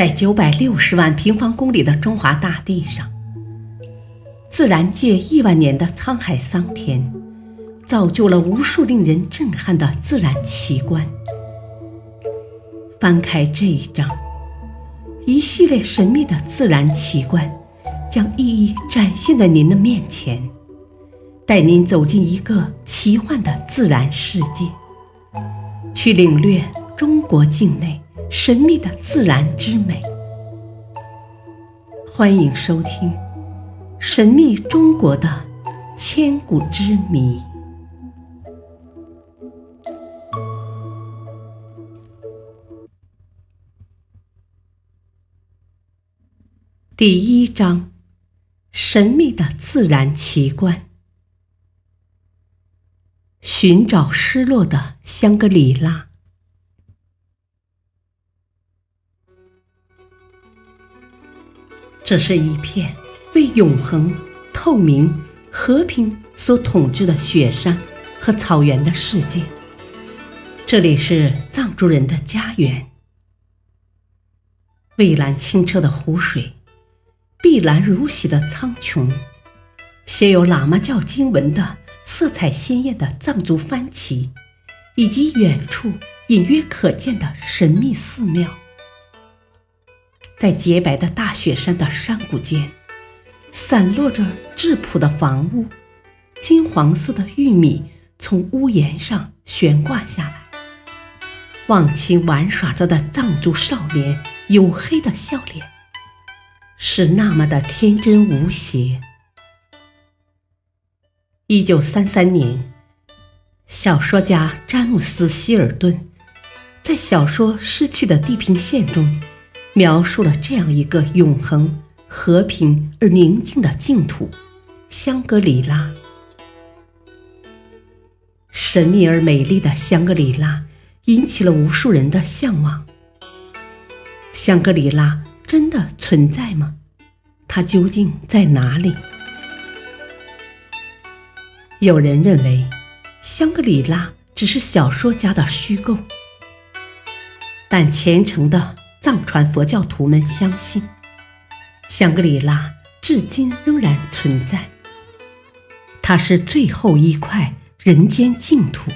在九百六十万平方公里的中华大地上，自然界亿万年的沧海桑田，造就了无数令人震撼的自然奇观。翻开这一章，一系列神秘的自然奇观将一一展现在您的面前，带您走进一个奇幻的自然世界，去领略中国境内。神秘的自然之美，欢迎收听《神秘中国的千古之谜》第一章：神秘的自然奇观——寻找失落的香格里拉。这是一片为永恒、透明、和平所统治的雪山和草原的世界。这里是藏族人的家园。蔚蓝清澈的湖水，碧蓝如洗的苍穹，写有喇嘛教经文的色彩鲜艳的藏族幡旗，以及远处隐约可见的神秘寺庙。在洁白的大雪山的山谷间，散落着质朴的房屋，金黄色的玉米从屋檐上悬挂下来。忘情玩耍着的藏族少年，黝黑的笑脸，是那么的天真无邪。一九三三年，小说家詹姆斯·希尔顿在小说《失去的地平线》中。描述了这样一个永恒、和平而宁静的净土——香格里拉。神秘而美丽的香格里拉引起了无数人的向往。香格里拉真的存在吗？它究竟在哪里？有人认为，香格里拉只是小说家的虚构，但虔诚的。藏传佛教徒们相信，香格里拉至今仍然存在。它是最后一块人间净土。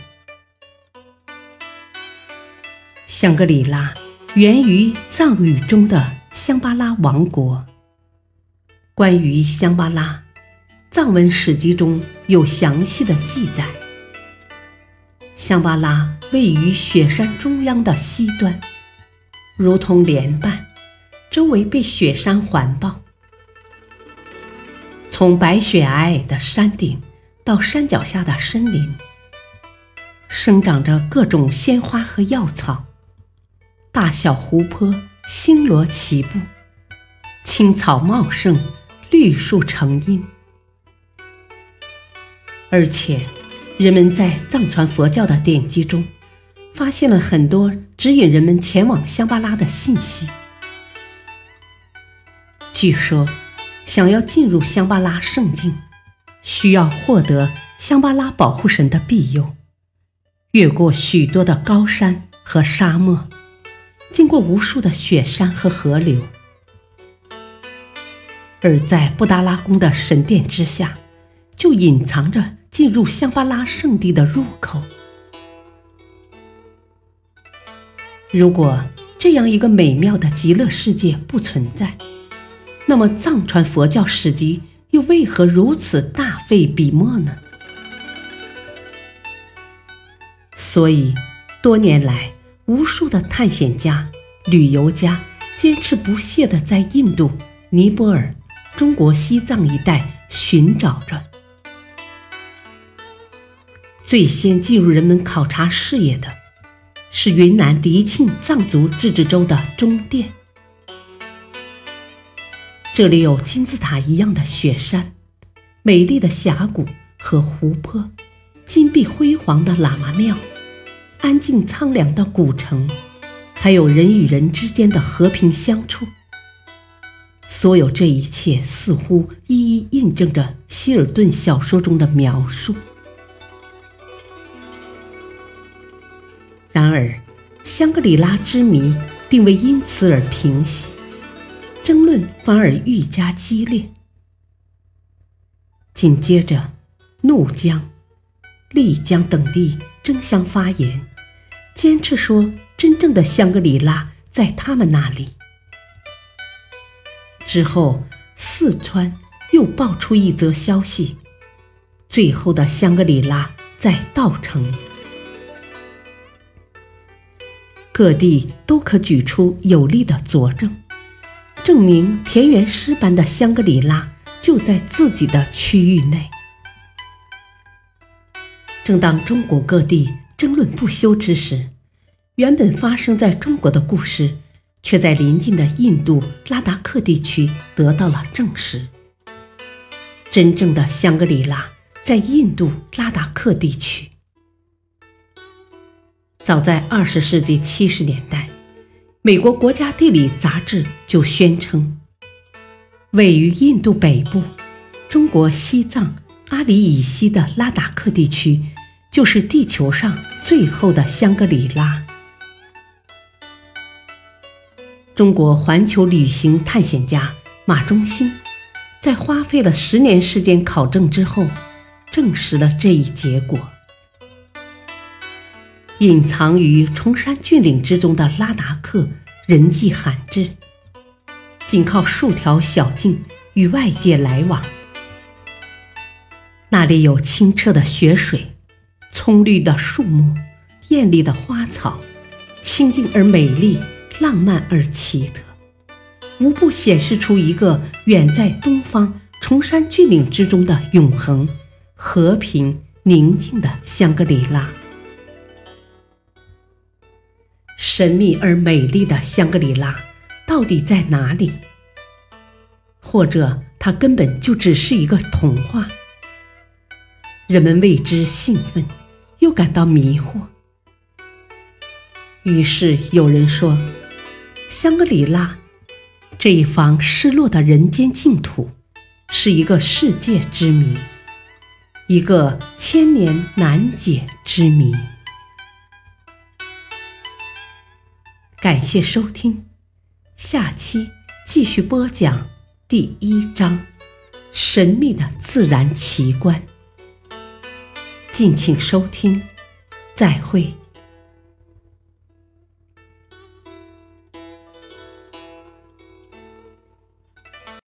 香格里拉源于藏语中的香巴拉王国。关于香巴拉，藏文史籍中有详细的记载。香巴拉位于雪山中央的西端。如同莲瓣，周围被雪山环抱。从白雪皑皑的山顶到山脚下的森林，生长着各种鲜花和药草，大小湖泊星罗棋布，青草茂盛，绿树成荫。而且，人们在藏传佛教的典籍中。发现了很多指引人们前往香巴拉的信息。据说，想要进入香巴拉圣境，需要获得香巴拉保护神的庇佑，越过许多的高山和沙漠，经过无数的雪山和河流，而在布达拉宫的神殿之下，就隐藏着进入香巴拉圣地的入口。如果这样一个美妙的极乐世界不存在，那么藏传佛教史籍又为何如此大费笔墨呢？所以，多年来，无数的探险家、旅游家坚持不懈地在印度、尼泊尔、中国西藏一带寻找着。最先进入人们考察视野的。是云南迪庆藏族自治州的中甸，这里有金字塔一样的雪山、美丽的峡谷和湖泊、金碧辉煌的喇嘛庙、安静苍凉的古城，还有人与人之间的和平相处。所有这一切似乎一一印证着希尔顿小说中的描述。然而，香格里拉之谜并未因此而平息。争论反而愈加激烈。紧接着，怒江、丽江等地争相发言，坚持说真正的香格里拉在他们那里。之后，四川又爆出一则消息：最后的香格里拉在稻城。各地都可举出有力的佐证，证明田园诗般的香格里拉。就在自己的区域内。正当中国各地争论不休之时，原本发生在中国的故事，却在邻近的印度拉达克地区得到了证实。真正的香格里拉在印度拉达克地区。早在二十世纪七十年代，美国国家地理杂志就宣称。位于印度北部、中国西藏阿里以西的拉达克地区，就是地球上最后的香格里拉。中国环球旅行探险家马忠新，在花费了十年时间考证之后，证实了这一结果：隐藏于崇山峻岭之中的拉达克，人迹罕至。仅靠数条小径与外界来往，那里有清澈的雪水、葱绿的树木、艳丽的花草，清静而美丽，浪漫而奇特，无不显示出一个远在东方崇山峻岭之中的永恒、和平、宁静的香格里拉。神秘而美丽的香格里拉。到底在哪里？或者它根本就只是一个童话？人们为之兴奋，又感到迷惑。于是有人说：“香格里拉这一方失落的人间净土，是一个世界之谜，一个千年难解之谜。”感谢收听。下期继续播讲第一章：神秘的自然奇观。敬请收听，再会。